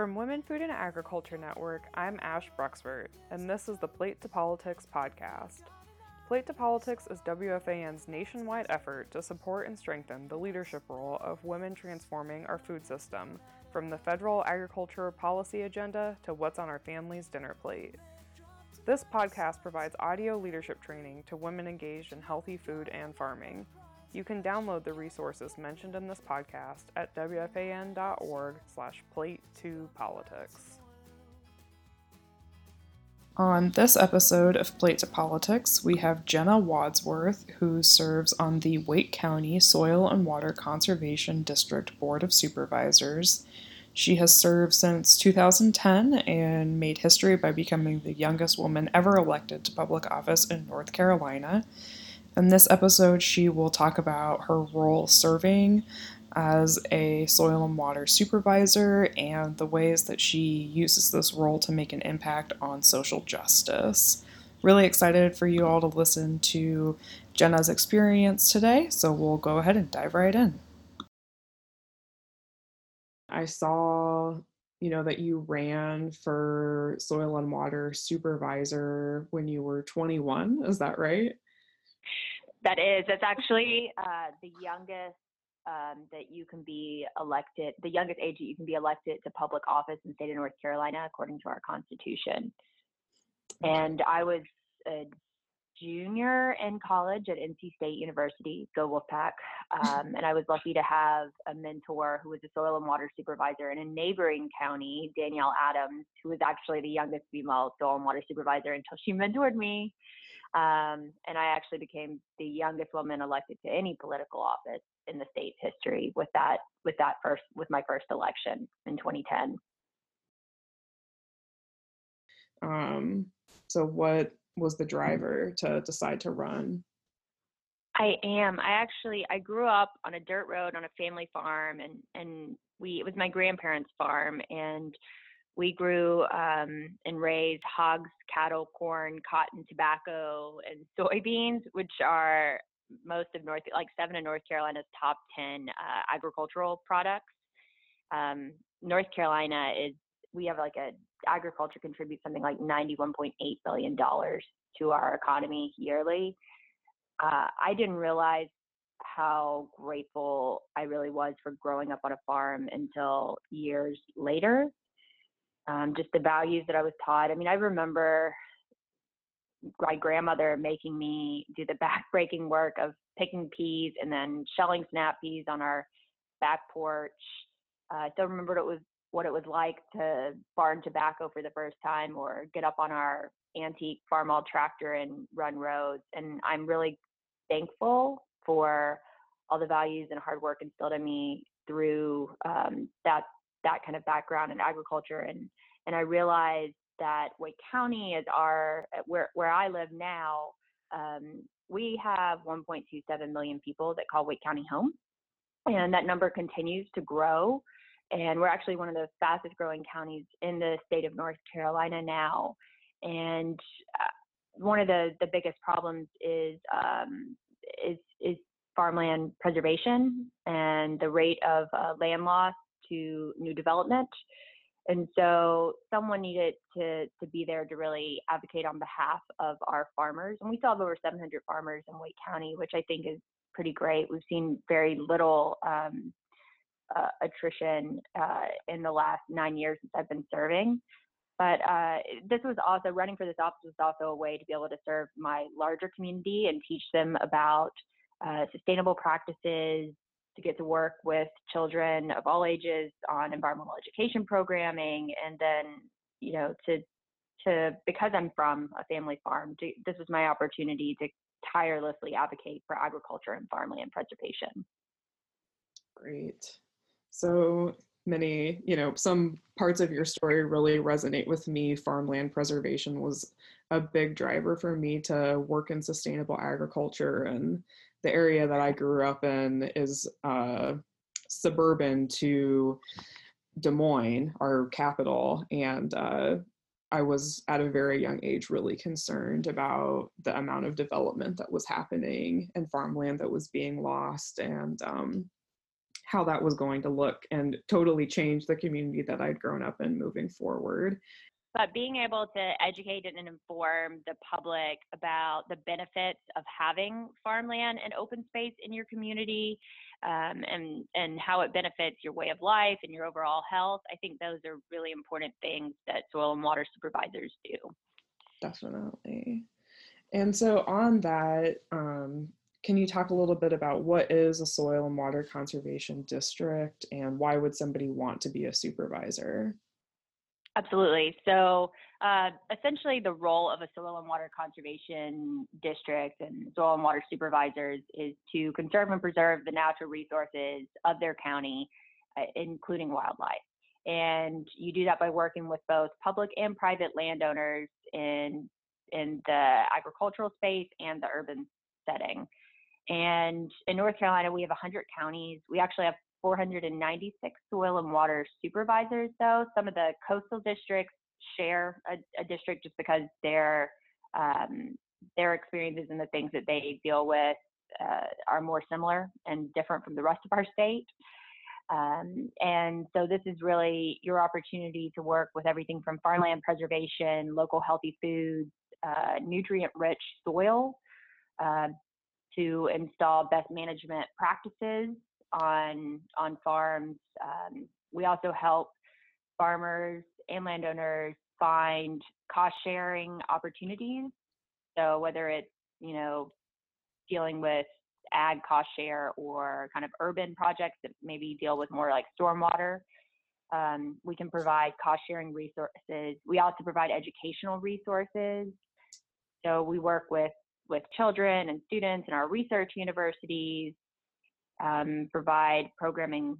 From Women Food and Agriculture Network, I'm Ash Bruxford, and this is the Plate to Politics podcast. Plate to Politics is WFAN's nationwide effort to support and strengthen the leadership role of women transforming our food system, from the federal agriculture policy agenda to what's on our family's dinner plate. This podcast provides audio leadership training to women engaged in healthy food and farming. You can download the resources mentioned in this podcast at wfan.org slash plate2politics. On this episode of Plate to Politics, we have Jenna Wadsworth, who serves on the Wake County Soil and Water Conservation District Board of Supervisors. She has served since 2010 and made history by becoming the youngest woman ever elected to public office in North Carolina. In this episode, she will talk about her role serving as a soil and water supervisor and the ways that she uses this role to make an impact on social justice. Really excited for you all to listen to Jenna's experience today, so we'll go ahead and dive right in. I saw, you know, that you ran for soil and water supervisor when you were 21. Is that right? That is. That's actually uh, the youngest um, that you can be elected, the youngest age that you can be elected to public office in the state of North Carolina, according to our Constitution. And I was a junior in college at NC State University, go Wolfpack. Um, and I was lucky to have a mentor who was a soil and water supervisor in a neighboring county, Danielle Adams, who was actually the youngest female soil and water supervisor until she mentored me. Um, and I actually became the youngest woman elected to any political office in the state's history with that with that first with my first election in 2010. Um, so what was the driver to decide to run? I am. I actually I grew up on a dirt road on a family farm and and we it was my grandparents' farm and we grew um, and raised hogs, cattle, corn, cotton, tobacco, and soybeans, which are most of North, like seven of North Carolina's top 10 uh, agricultural products. Um, North Carolina is, we have like a, agriculture contributes something like $91.8 billion to our economy yearly. Uh, I didn't realize how grateful I really was for growing up on a farm until years later. Um, just the values that I was taught. I mean, I remember my grandmother making me do the back-breaking work of picking peas and then shelling snap peas on our back porch. Uh, I still remember what it was what it was like to barn tobacco for the first time or get up on our antique Farmall tractor and run roads. And I'm really thankful for all the values and hard work instilled in me through um, that that kind of background in agriculture. And and I realized that Wake County is our uh, where where I live now. Um, we have 1.27 million people that call Wake County home, and that number continues to grow. And we're actually one of the fastest growing counties in the state of North Carolina now. And uh, one of the the biggest problems is um, is is farmland preservation and the rate of uh, land loss to new development. And so someone needed to, to be there to really advocate on behalf of our farmers. And we still have over 700 farmers in Wake County, which I think is pretty great. We've seen very little um, uh, attrition uh, in the last nine years since I've been serving. But uh, this was also running for this office was also a way to be able to serve my larger community and teach them about uh, sustainable practices, to get to work with children of all ages on environmental education programming and then you know to to because i'm from a family farm to, this was my opportunity to tirelessly advocate for agriculture and farmland preservation. Great. So many you know some parts of your story really resonate with me. Farmland preservation was a big driver for me to work in sustainable agriculture and the area that I grew up in is uh, suburban to Des Moines, our capital, and uh, I was at a very young age really concerned about the amount of development that was happening and farmland that was being lost and um, how that was going to look and totally change the community that I'd grown up in moving forward. But being able to educate and inform the public about the benefits of having farmland and open space in your community um, and, and how it benefits your way of life and your overall health, I think those are really important things that soil and water supervisors do. Definitely. And so, on that, um, can you talk a little bit about what is a soil and water conservation district and why would somebody want to be a supervisor? Absolutely. So, uh, essentially, the role of a soil and water conservation district and soil and water supervisors is to conserve and preserve the natural resources of their county, uh, including wildlife. And you do that by working with both public and private landowners in in the agricultural space and the urban setting. And in North Carolina, we have 100 counties. We actually have 496 soil and water supervisors, though. Some of the coastal districts share a, a district just because their um, their experiences and the things that they deal with uh, are more similar and different from the rest of our state. Um, and so this is really your opportunity to work with everything from farmland preservation, local healthy foods, uh, nutrient rich soil, uh, to install best management practices on on farms. Um, we also help farmers and landowners find cost sharing opportunities. So whether it's you know dealing with ag cost share or kind of urban projects that maybe deal with more like stormwater. Um, we can provide cost sharing resources. We also provide educational resources. So we work with with children and students in our research universities, um, provide programming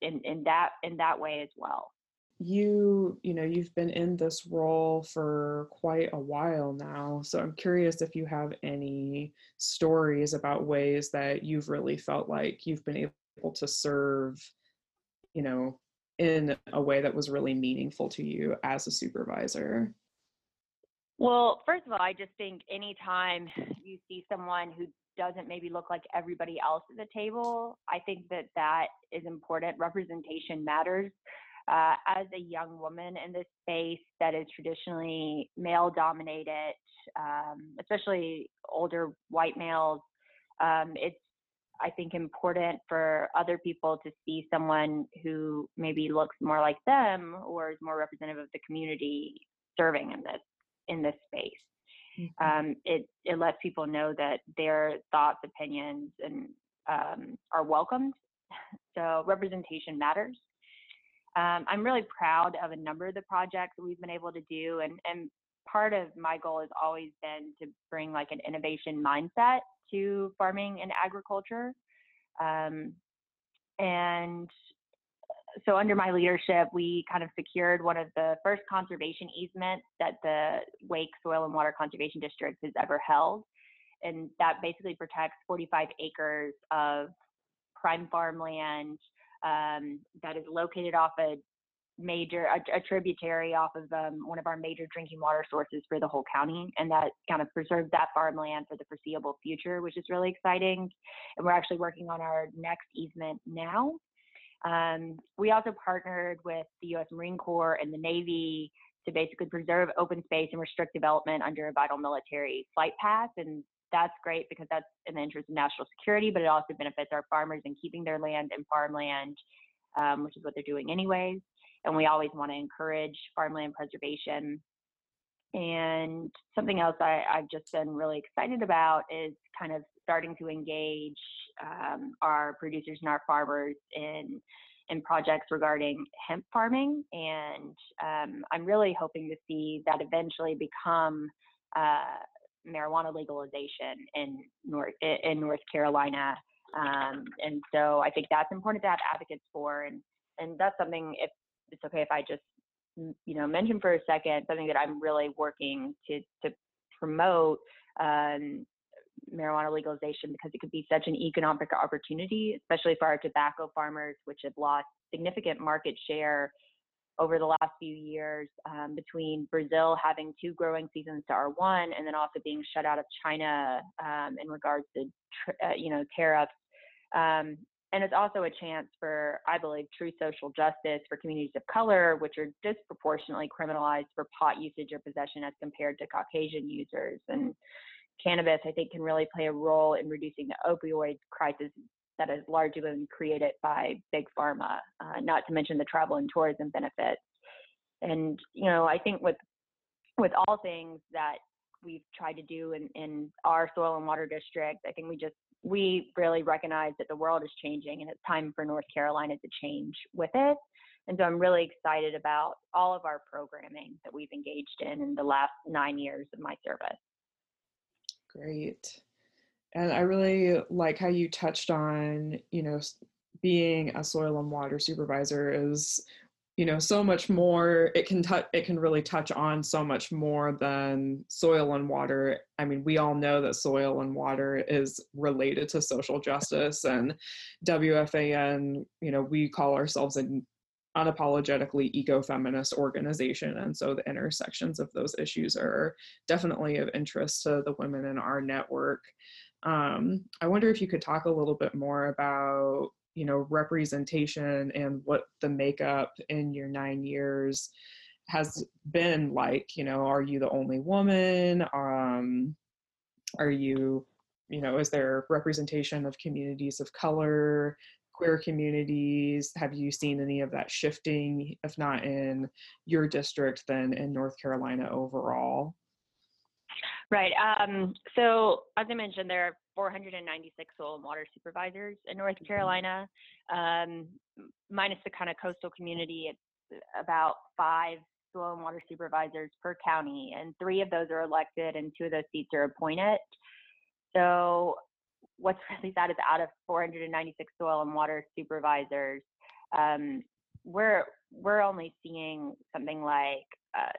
in, in that in that way as well. You you know you've been in this role for quite a while now so i'm curious if you have any stories about ways that you've really felt like you've been able to serve you know in a way that was really meaningful to you as a supervisor well first of all i just think anytime you see someone who doesn't maybe look like everybody else at the table i think that that is important. Representation matters. Uh, as a young woman in this space that is traditionally male dominated, um, especially older white males, um, it's I think important for other people to see someone who maybe looks more like them or is more representative of the community serving in this in this space. Mm-hmm. Um, it it lets people know that their thoughts, opinions, and um, are welcomed. So representation matters. Um, I'm really proud of a number of the projects that we've been able to do, and and part of my goal has always been to bring like an innovation mindset to farming and agriculture. Um, and so under my leadership, we kind of secured one of the first conservation easements that the Wake Soil and Water Conservation District has ever held. And that basically protects 45 acres of prime farmland um, that is located off a major a, a tributary off of um, one of our major drinking water sources for the whole county. And that kind of preserves that farmland for the foreseeable future which is really exciting. And we're actually working on our next easement now um, we also partnered with the u.s marine corps and the navy to basically preserve open space and restrict development under a vital military flight path and that's great because that's in the interest of national security, but it also benefits our farmers in keeping their land and farmland, um, which is what they're doing anyways. And we always want to encourage farmland preservation. And something else I, have just been really excited about is kind of starting to engage um, our producers and our farmers in in projects regarding hemp farming. And um, I'm really hoping to see that eventually become uh, marijuana legalization in North in North Carolina. Um, and so I think that's important to have advocates for, and and that's something if it's okay if I just you know mention for a second something that I'm really working to to promote um, marijuana legalization because it could be such an economic opportunity, especially for our tobacco farmers, which have lost significant market share over the last few years um, between Brazil having two growing seasons to our one, and then also being shut out of China um, in regards to uh, you know tariffs. Um, and it's also a chance for, I believe, true social justice for communities of color, which are disproportionately criminalized for pot usage or possession as compared to Caucasian users. And cannabis, I think, can really play a role in reducing the opioid crisis that has largely been created by big pharma, uh, not to mention the travel and tourism benefits. And you know, I think with with all things that we've tried to do in, in our soil and water district, I think we just we really recognize that the world is changing and it's time for North Carolina to change with it. And so I'm really excited about all of our programming that we've engaged in in the last nine years of my service. Great. And I really like how you touched on, you know, being a soil and water supervisor is you know so much more it can touch it can really touch on so much more than soil and water i mean we all know that soil and water is related to social justice and wfan you know we call ourselves an unapologetically eco-feminist organization and so the intersections of those issues are definitely of interest to the women in our network. Um, i wonder if you could talk a little bit more about you know representation and what the makeup in your nine years has been like. You know are you the only woman? Um are you you know is there representation of communities of color queer communities have you seen any of that shifting if not in your district then in north carolina overall right um, so as i mentioned there are 496 soil and water supervisors in North mm-hmm. Carolina. Um, minus the kind of coastal community, it's about five soil and water supervisors per county, and three of those are elected, and two of those seats are appointed. So, what's really sad is out of 496 soil and water supervisors, um, we're we're only seeing something like uh,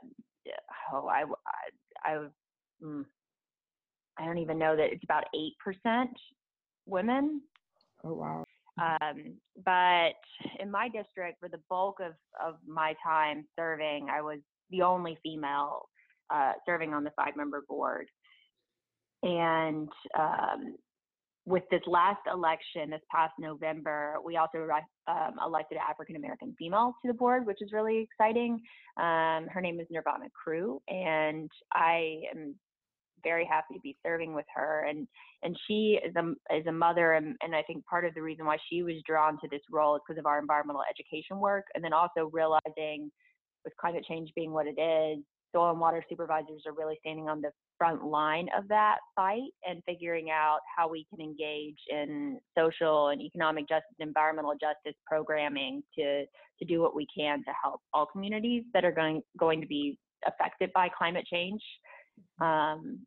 oh I I, I mm, I don't even know that it's about 8% women. Oh, wow. Um, but in my district, for the bulk of, of my time serving, I was the only female uh, serving on the five member board. And um, with this last election, this past November, we also um, elected an African American female to the board, which is really exciting. Um, her name is Nirvana Crew, and I am very happy to be serving with her and and she is a is a mother and, and I think part of the reason why she was drawn to this role is because of our environmental education work and then also realizing with climate change being what it is soil and water supervisors are really standing on the front line of that fight and figuring out how we can engage in social and economic justice environmental justice programming to to do what we can to help all communities that are going going to be affected by climate change um,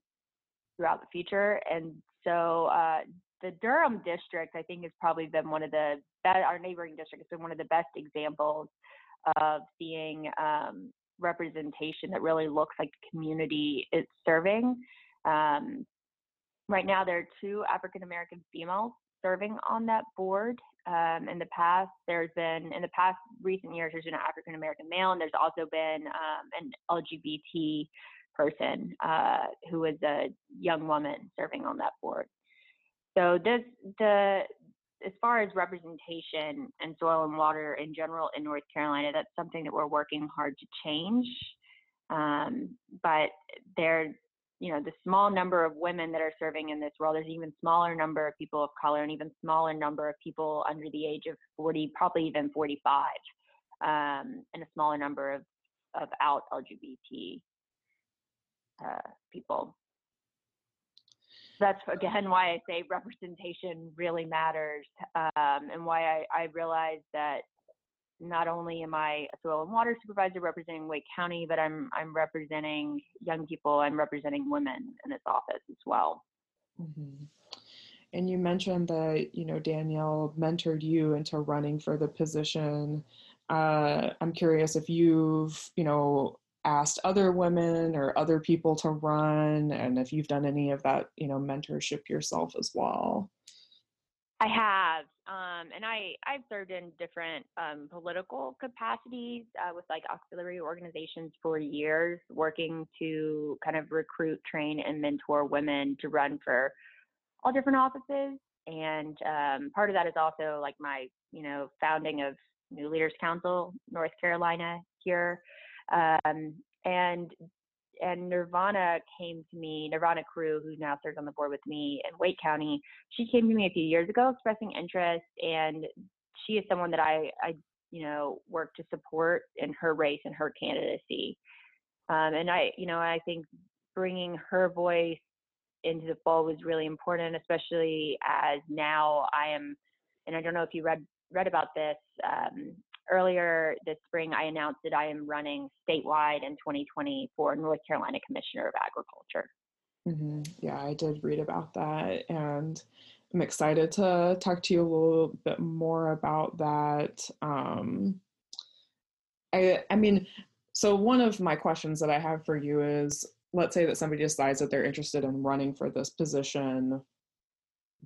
throughout the future. And so uh, the Durham district, I think, has probably been one of the that, our neighboring district has been one of the best examples of seeing um, representation that really looks like the community it's serving. Um, right now, there are two African American females serving on that board. Um, in the past, there's been in the past recent years, there's been an African American male, and there's also been um, an LGBT person uh, who was a young woman serving on that board. So this the as far as representation and soil and water in general in North Carolina, that's something that we're working hard to change. Um, but there, you know, the small number of women that are serving in this role, there's even smaller number of people of color and even smaller number of people under the age of 40, probably even 45, um, and a smaller number of, of out LGBT uh, people. That's again why I say representation really matters, um, and why I, I that not only am I a soil and water supervisor representing Wake County, but I'm I'm representing young people. I'm representing women in this office as well. Mm-hmm. And you mentioned that you know Danielle mentored you into running for the position. Uh, I'm curious if you've you know asked other women or other people to run and if you've done any of that you know mentorship yourself as well? I have um, and i i've served in different um, political capacities uh, with like auxiliary organizations for years working to kind of recruit train and mentor women to run for all different offices. And um, part of that is also like my you know founding of New Leaders Council North Carolina here, um, and and Nirvana came to me, Nirvana Crew, who now serves on the board with me in Wake County. She came to me a few years ago expressing interest, and she is someone that I, I you know, work to support in her race and her candidacy. Um, and I, you know, I think bringing her voice into the fold was really important, especially as now I am, and I don't know if you read read about this. Um, earlier this spring, I announced that I am running statewide in 2020 for North Carolina Commissioner of Agriculture. Mm-hmm. Yeah, I did read about that, and I'm excited to talk to you a little bit more about that. Um, I, I mean, so one of my questions that I have for you is, let's say that somebody decides that they're interested in running for this position.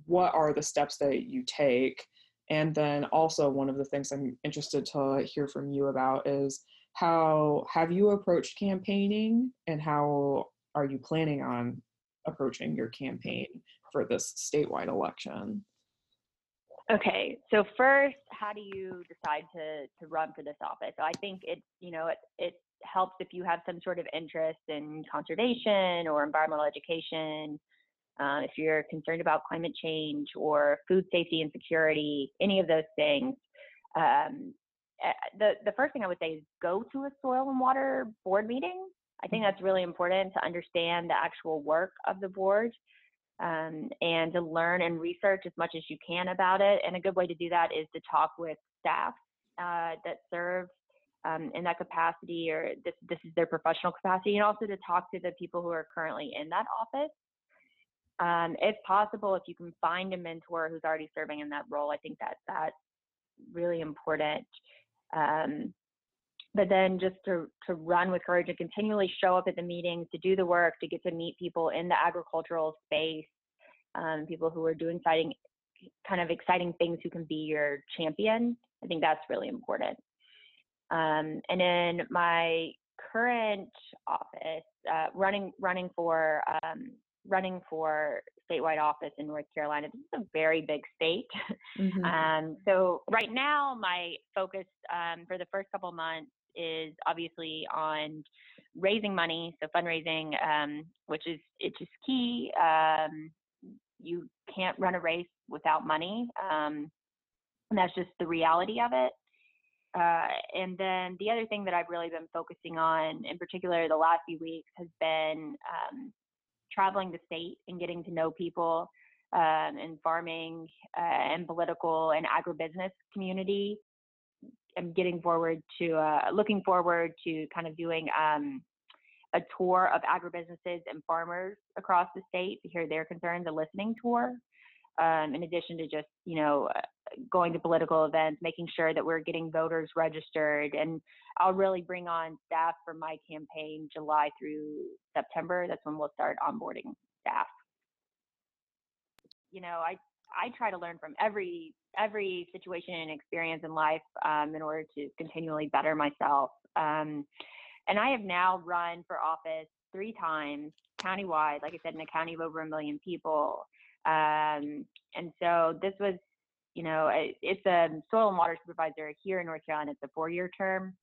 What are the steps that you take? And then also one of the things I'm interested to hear from you about is how have you approached campaigning and how are you planning on approaching your campaign for this statewide election? Okay, so first, how do you decide to to run for this office? So I think it you know it it helps if you have some sort of interest in conservation or environmental education uh, if you're concerned about climate change or food safety and security, any of those things, um, eh, the, the first thing I would say is go to a soil and water board meeting. I think that's really important to understand the actual work of the board um, and to learn and research as much as you can about it. And a good way to do that is to talk with staff uh, that serve um, in that capacity or this, this is their professional capacity, and also to talk to the people who are currently in that office um, if possible, if you can find a mentor who's already serving in that role, I think that that's really important. Um, but then just to, to run with courage and continually show up at the meetings, to do the work, to get to meet people in the agricultural space, um, people who are doing exciting, kind of exciting things who can be your champion. I think that's really important. Um, and in my current office, uh, running running for um, running for statewide office in North Carolina. This is a very big state. Mm-hmm. Um, so right now, my focus um, for the first couple months is obviously on raising money, so fundraising, um, which is it's just key. Um, you can't run a race without money, um, and that's just the reality of it. Uh, and then the other thing that I've really been focusing on, in particular the last few weeks, has been um, traveling the state and getting to know people um, in farming uh, and political and agribusiness community. I'm getting forward to uh, looking forward to kind of doing um, a tour of agribusinesses and farmers across the state to hear their concerns, a listening tour. Um, in addition to just you know going to political events, making sure that we're getting voters registered. And I'll really bring on staff for my campaign July through September. That's when we'll start onboarding staff. You know, I I try to learn from every every situation and experience in life um, in order to continually better myself. Um, and I have now run for office three times countywide, like I said, in a county of over a million people. Um, and so this was you know, it's a soil and water supervisor here in North Carolina. It's a four-year term.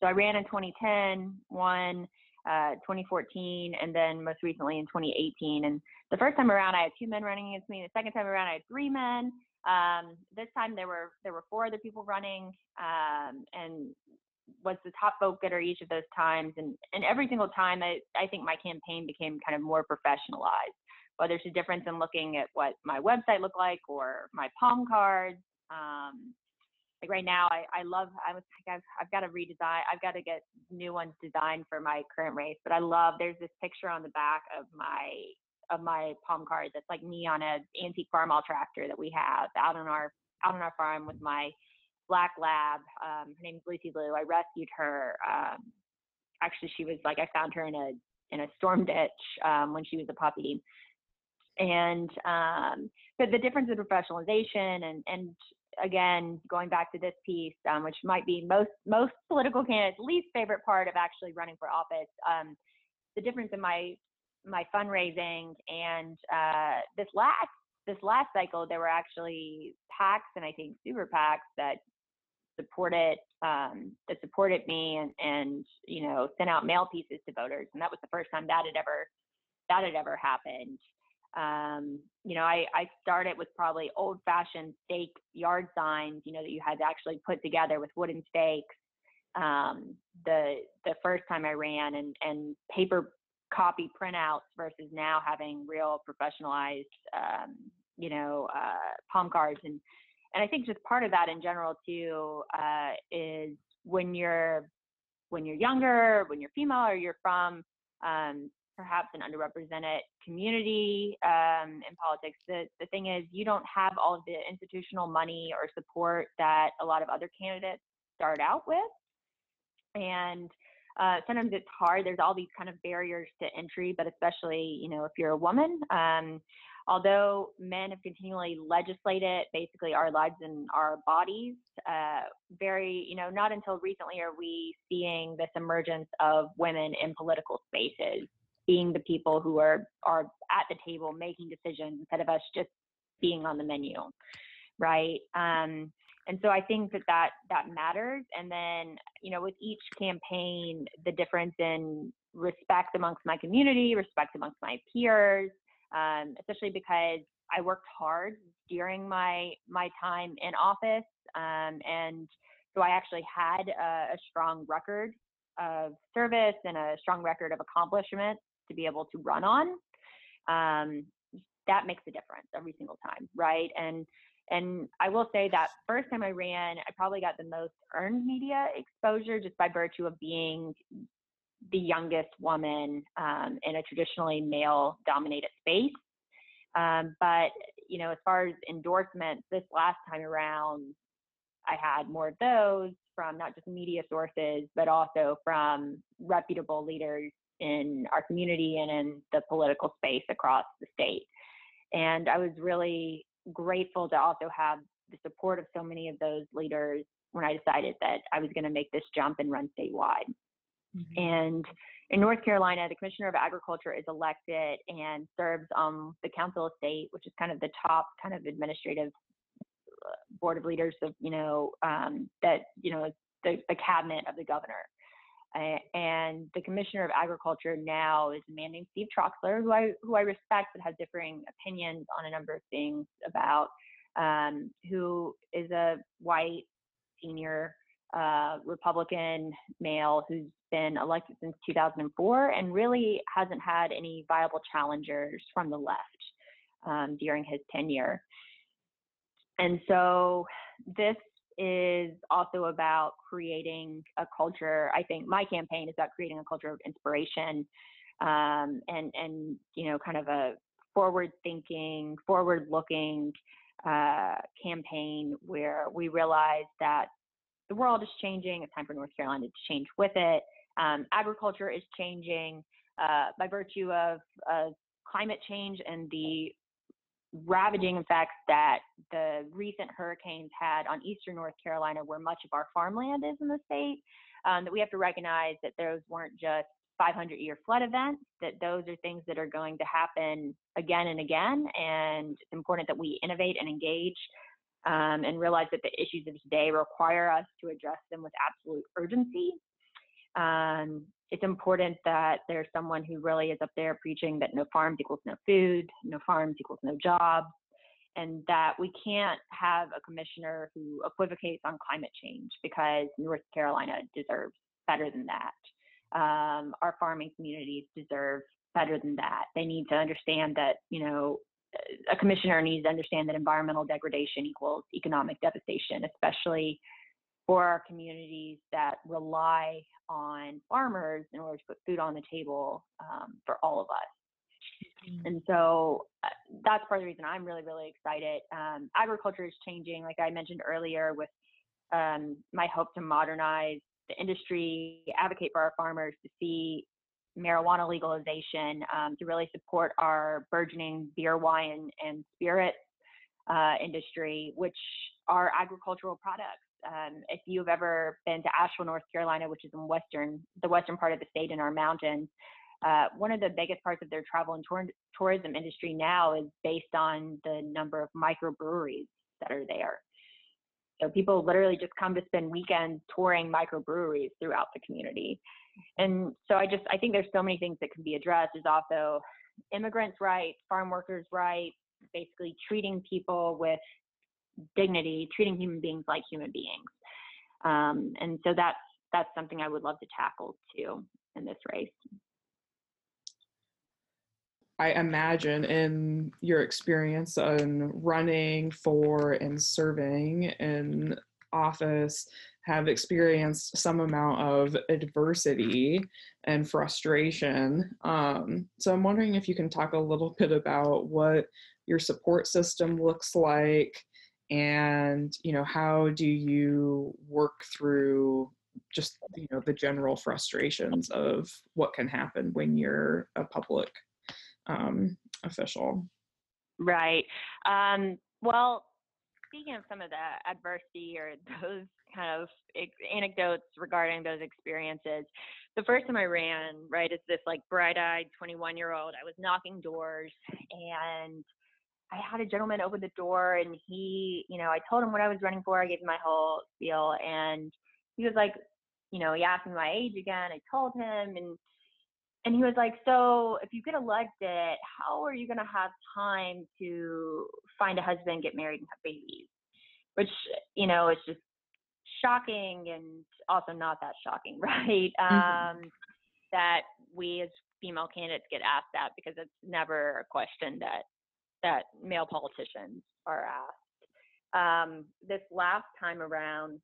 So I ran in 2010, won uh, 2014, and then most recently in 2018. And the first time around, I had two men running against me. The second time around, I had three men. Um, this time there were there were four other people running, um, and was the top vote getter each of those times. And and every single time, I I think my campaign became kind of more professionalized whether it's a difference in looking at what my website looked like or my palm cards. Um, like right now, I, I love, I was like, I've, I've got to redesign, I've got to get new ones designed for my current race, but I love, there's this picture on the back of my, of my palm card that's like me on a antique Farmall tractor that we have out on our, out on our farm with my black lab. Um, her name's Lucy Lou. I rescued her. Um, actually, she was like, I found her in a, in a storm ditch um, when she was a puppy and um, but the difference in professionalization and and again going back to this piece um, which might be most most political candidates least favorite part of actually running for office um, the difference in my my fundraising and uh, this last this last cycle, there were actually PACs and I think super PACs that supported um, that supported me and and you know sent out mail pieces to voters, and that was the first time that had ever that had ever happened. Um, you know, I, I started with probably old fashioned stake yard signs, you know, that you had to actually put together with wooden stakes. Um, the the first time I ran and and paper copy printouts versus now having real professionalized um, you know uh, palm cards and and I think just part of that in general too uh, is when you're when you're younger, when you're female, or you're from um, perhaps an underrepresented community um, in politics. The the thing is, you don't have all of the institutional money or support that a lot of other candidates start out with, and uh, sometimes it's hard. There's all these kind of barriers to entry, but especially you know if you're a woman. Um, although men have continually legislated basically our lives and our bodies, uh, very, you know, not until recently are we seeing this emergence of women in political spaces, being the people who are are at the table making decisions instead of us just being on the menu, right? Um, and so I think that, that that matters. And then, you know, with each campaign, the difference in respect amongst my community, respect amongst my peers, um, especially because I worked hard during my my time in office, um, and so I actually had a, a, strong record of service and a strong record of accomplishment to be able to run on. Um, that makes a difference every single time, right? And and I will say that first time I ran, I probably got the most earned media exposure just by virtue of being the youngest woman um, in a traditionally male dominated space. Um, but, you know, as far as endorsements, this last time around, I had more of those from not just media sources, but also from reputable leaders in our community and in the political space across the state. And I was really grateful to also have the support of so many of those leaders when I decided that I was going to make this jump and run statewide. Mm-hmm. And in North Carolina, the Commissioner of Agriculture is elected and serves on the Council of State, which is kind of the top kind of administrative uh, board of leaders of, you know, um, that, you know, the, the cabinet of the governor. And the Commissioner of Agriculture now is a man named Steve Troxler, who I who I respect but has differing opinions on a number of things about, um, who is a white senior uh, Republican male who's been elected since 2004 and really hasn't had any viable challengers from the left um, during his tenure. And so this is also about creating a culture. I think my campaign is about creating a culture of inspiration um, and and you know kind of a forward thinking, forward looking uh, campaign where we realize that the world is changing. It's time for North Carolina to change with it. Um, agriculture is changing uh, by virtue of uh, climate change and the ravaging effects that the recent hurricanes had on eastern North Carolina, where much of our farmland is in the state. Um, that we have to recognize that those weren't just 500 year flood events, that those are things that are going to happen again and again. And it's important that we innovate and engage um, and realize that the issues of today require us to address them with absolute urgency. Um, it's important that there's someone who really is up there preaching that no farms equals no food, no farms equals no jobs, and that we can't have a commissioner who equivocates on climate change because North Carolina deserves better than that. Um, our farming communities deserve better than that. They need to understand that, you know, a commissioner needs to understand that environmental degradation equals economic devastation, especially for our communities that rely on farmers in order to put food on the table um, for all of us. Mm-hmm. And so uh, that's part of the reason I'm really, really excited. Um, agriculture is changing, like I mentioned earlier, with um, my hope to modernize the industry, advocate for our farmers to see marijuana legalization um, to really support our burgeoning beer, wine, and spirits uh, industry, which are agricultural products. Um, if you've ever been to Asheville, North Carolina, which is in western, the western part of the state in our mountains, uh, one of the biggest parts of their travel and tour- tourism industry now is based on the number of microbreweries that are there. So people literally just come to spend weekends touring microbreweries throughout the community. And so I just I think there's so many things that can be addressed. There's also immigrants' rights, farm workers' rights, basically treating people with dignity, treating human beings like human beings. Um, and so that's that's something I would love to tackle too in this race. I imagine in your experience on running for and serving in office have experienced some amount of adversity and frustration. Um, so I'm wondering if you can talk a little bit about what your support system looks like and you know how do you work through just you know the general frustrations of what can happen when you're a public um, official? Right. Um, well speaking of some of the adversity or those kind of anecdotes regarding those experiences the first time i ran right as this like bright-eyed 21 year old i was knocking doors and I had a gentleman open the door and he, you know, I told him what I was running for. I gave him my whole spiel and he was like, you know, he asked me my age again. I told him and and he was like, so if you get elected, how are you going to have time to find a husband, get married, and have babies? Which, you know, it's just shocking and also not that shocking, right? Mm-hmm. Um, that we as female candidates get asked that because it's never a question that that male politicians are asked. Um, this last time around,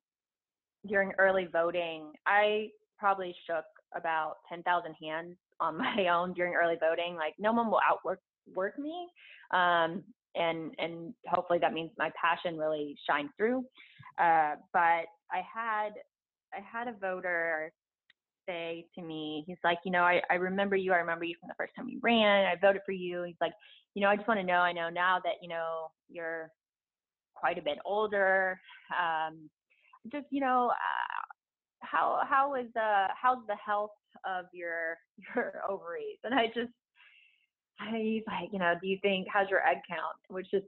during early voting, I probably shook about 10,000 hands on my own during early voting. Like no one will outwork work me, um, and and hopefully that means my passion really shined through. Uh, but I had I had a voter say to me, he's like, you know, I, I remember you. I remember you from the first time you ran. I voted for you. He's like, you know, I just want to know, I know now that, you know, you're quite a bit older, um, just, you know, uh, how, how is, uh, how's the health of your, your ovaries? And I just, I, he's like, you know, do you think, how's your egg count? Which is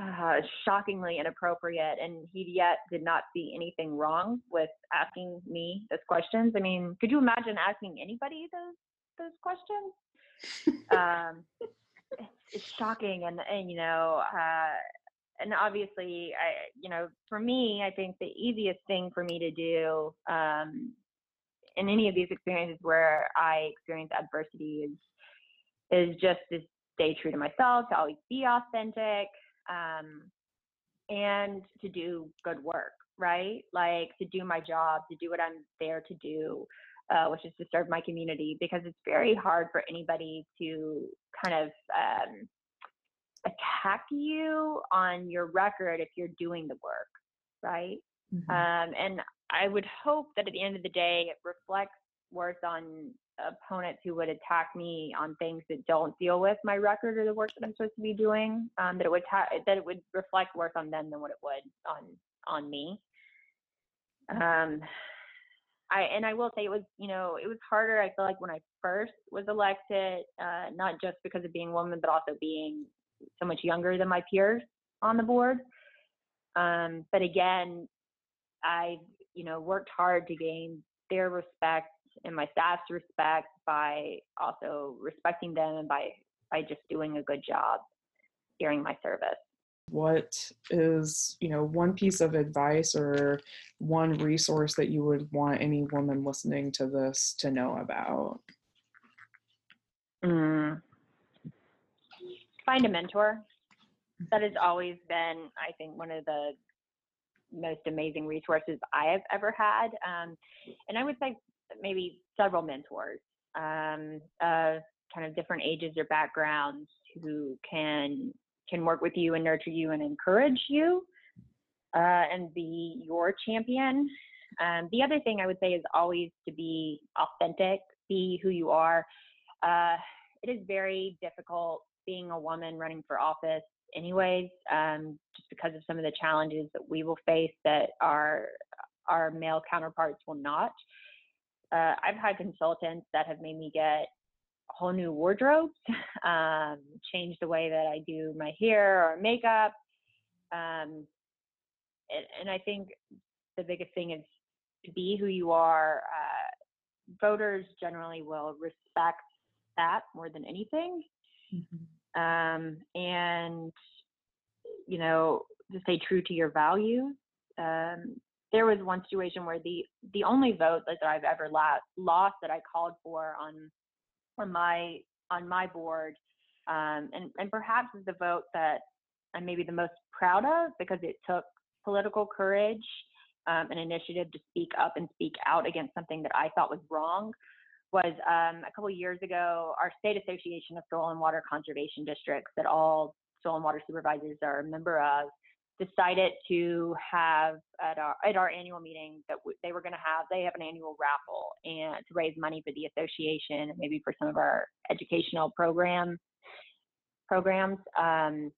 uh, shockingly inappropriate. And he yet did not see anything wrong with asking me those questions. I mean, could you imagine asking anybody those, those questions? um, it's, it's shocking and and you know uh, and obviously I you know for me I think the easiest thing for me to do um, in any of these experiences where I experience adversity is is just to stay true to myself, to always be authentic, um, and to do good work, right? Like to do my job, to do what I'm there to do uh, which is to serve my community, because it's very hard for anybody to kind of um, attack you on your record if you're doing the work, right? Mm-hmm. Um, and I would hope that at the end of the day, it reflects worse on opponents who would attack me on things that don't deal with my record or the work that I'm supposed to be doing. Um, that it would ta- that it would reflect worse on them than what it would on on me. Um, I and I will say it was you know it was harder. I feel like when I first was elected, uh, not just because of being a woman, but also being so much younger than my peers on the board. Um, but again, I you know worked hard to gain their respect and my staff's respect by also respecting them and by by just doing a good job during my service. What is you know one piece of advice or one resource that you would want any woman listening to this to know about? Mm. find a mentor. That has always been i think one of the most amazing resources i have ever had um, and i would say maybe several mentors um, of kind of different ages or backgrounds who can can work with you and nurture you and encourage you uh, and be your champion. Um, the other thing I would say is always to be authentic, be who you are. Uh, it is very difficult being a woman running for office, anyways, um, just because of some of the challenges that we will face that our our male counterparts will not. Uh, I've had consultants that have made me get whole new wardrobes, um, changed the way that I do my hair or makeup. Um, and, and, I think the biggest thing is to be who you are. Uh, voters generally will respect that more than anything. Mm-hmm. Um, and, you know, to stay true to your values. Um, there was one situation where the the only vote that I've ever la- lost that I called for on on my on my board, um, and and perhaps is the vote that I'm maybe the most proud of because it took political courage, um, an initiative to speak up and speak out against something that I thought was wrong. Was um, a couple years ago, our state association of soil and water conservation districts that all soil and water supervisors are a member of decided to have at our at our annual meeting that w- they were going to have they have an annual raffle and to raise money for the association and maybe for some of our educational program programs um,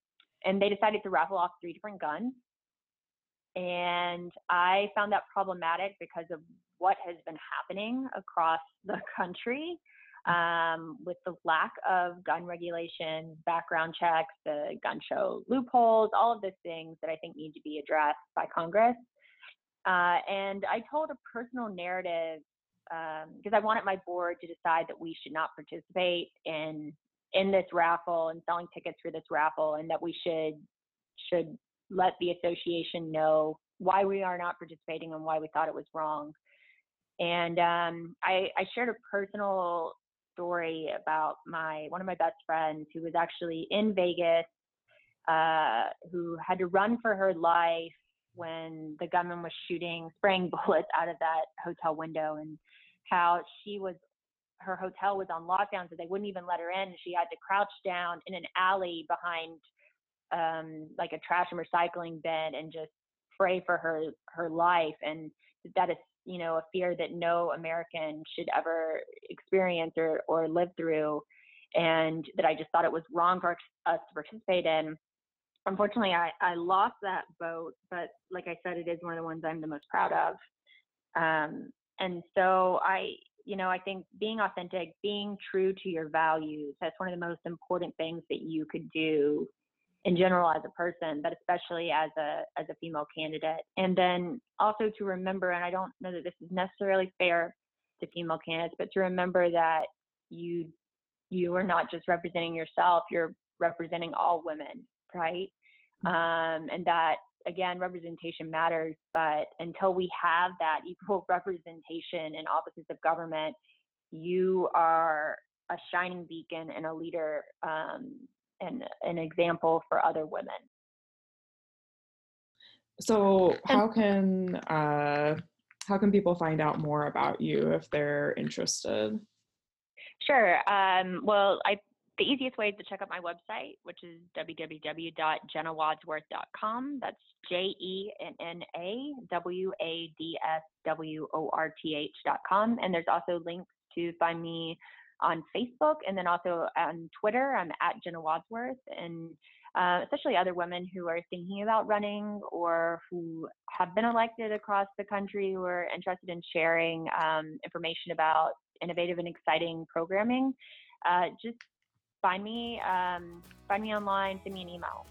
and they decided to raffle off three different guns. And i found that problematic because of what has been happening across the country um, with the lack of gun regulation, background checks, the gun show loopholes, all of those things that I think need to be addressed by Congress. Uh, and I told a personal narrative because um, I wanted my board to decide that we should not participate in in this raffle and selling tickets for this raffle, and that we should should let the association know why we are not participating and why we thought it was wrong. And um, I, I, shared a personal story about my one of my best friends who was actually in Vegas, uh, who had to run for her life when the gunman was shooting, spraying bullets out of that hotel window, and how she was her hotel was on lockdown, so they wouldn't even let her in. She had to crouch down in an alley behind um, like a trash and recycling bin and just pray for her her life. And that is you know, a fear that no American should ever experience or, or live through, and that I just thought it was wrong for us to participate in. Unfortunately, I, I lost that vote, but like I said, it is one of the ones I'm the most proud of. Um, and so I, you know, I think being authentic, being true to your values, that's one of the most important things that you could do in general as a person, but especially as a as a female candidate. And then also to remember, and I don't know that this is necessarily fair to female candidates, but to remember that you you are not just representing yourself, you're representing all women, right? Mm-hmm. Um, and that again, representation matters, but until we have that equal representation in offices of government, you are a shining beacon and a leader um, and an example for other women. So how can uh, how can people find out more about you if they're interested? Sure. Um, well, I the easiest way is to check out my website, which is www.jennawadsworth.com. That's J E N N A W A D S W O R T H.com. And there's also links to find me on Facebook and then also on Twitter. I'm at Jenna Wadsworth, and uh, especially other women who are thinking about running or who have been elected across the country who are interested in sharing um, information about innovative and exciting programming. Uh, just find me, um, find me online, send me an email.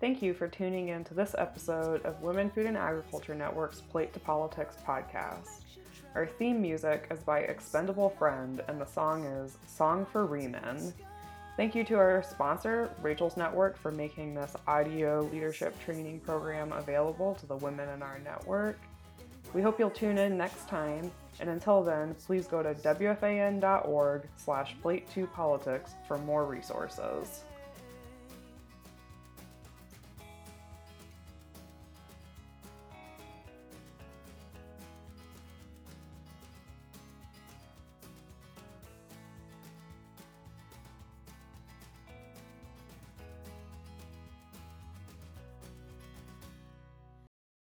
Thank you for tuning in to this episode of Women Food and Agriculture Network's Plate to Politics podcast. Our theme music is by Expendable Friend, and the song is Song for Remen. Thank you to our sponsor, Rachel's Network, for making this audio leadership training program available to the women in our network. We hope you'll tune in next time, and until then, please go to wfan.org slash plate2politics for more resources.